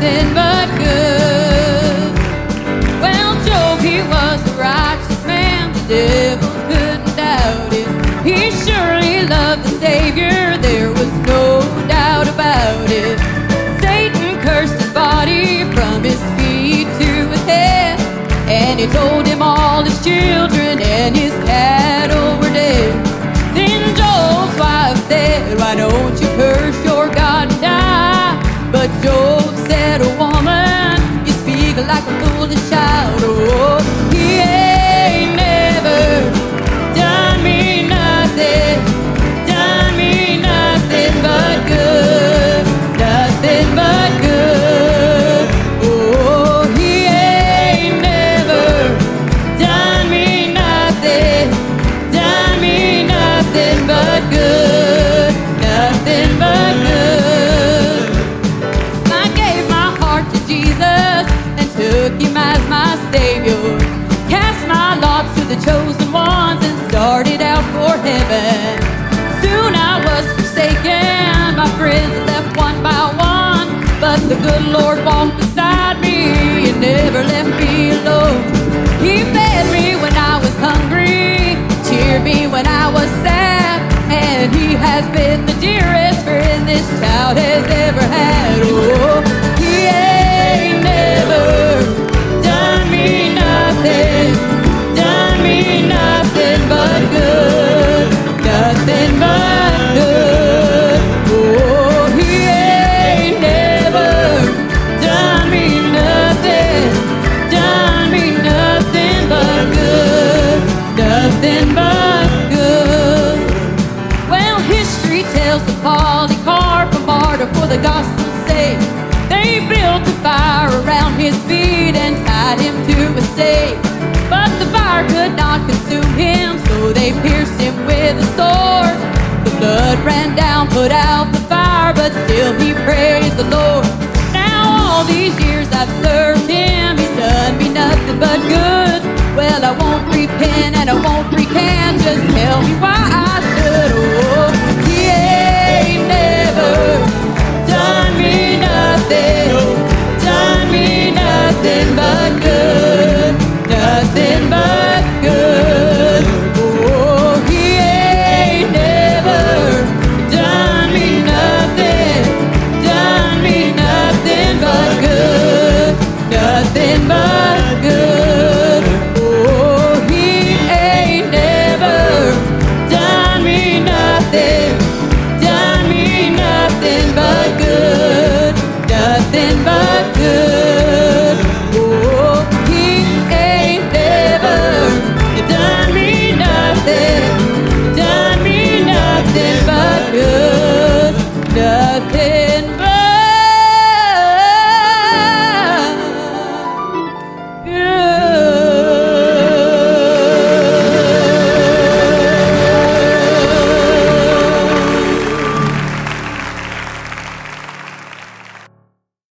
nothing but good. Well, Job, he was a righteous man, the devil couldn't doubt it. He surely loved the Savior, there was no doubt about it. Satan cursed his body from his feet to his head, and he told him all his children and his cattle. The chosen ones and started out for heaven. Soon I was forsaken, my friends left one by one. But the good Lord walked history tells of Polycarp, a martyr for the gospel's sake. They built a fire around his feet and tied him to a stake. But the fire could not consume him, so they pierced him with a sword. The blood ran down, put out the fire, but still he praised the Lord. Now all these years I've served him, he's done me nothing but good. Well, I won't repent and I won't de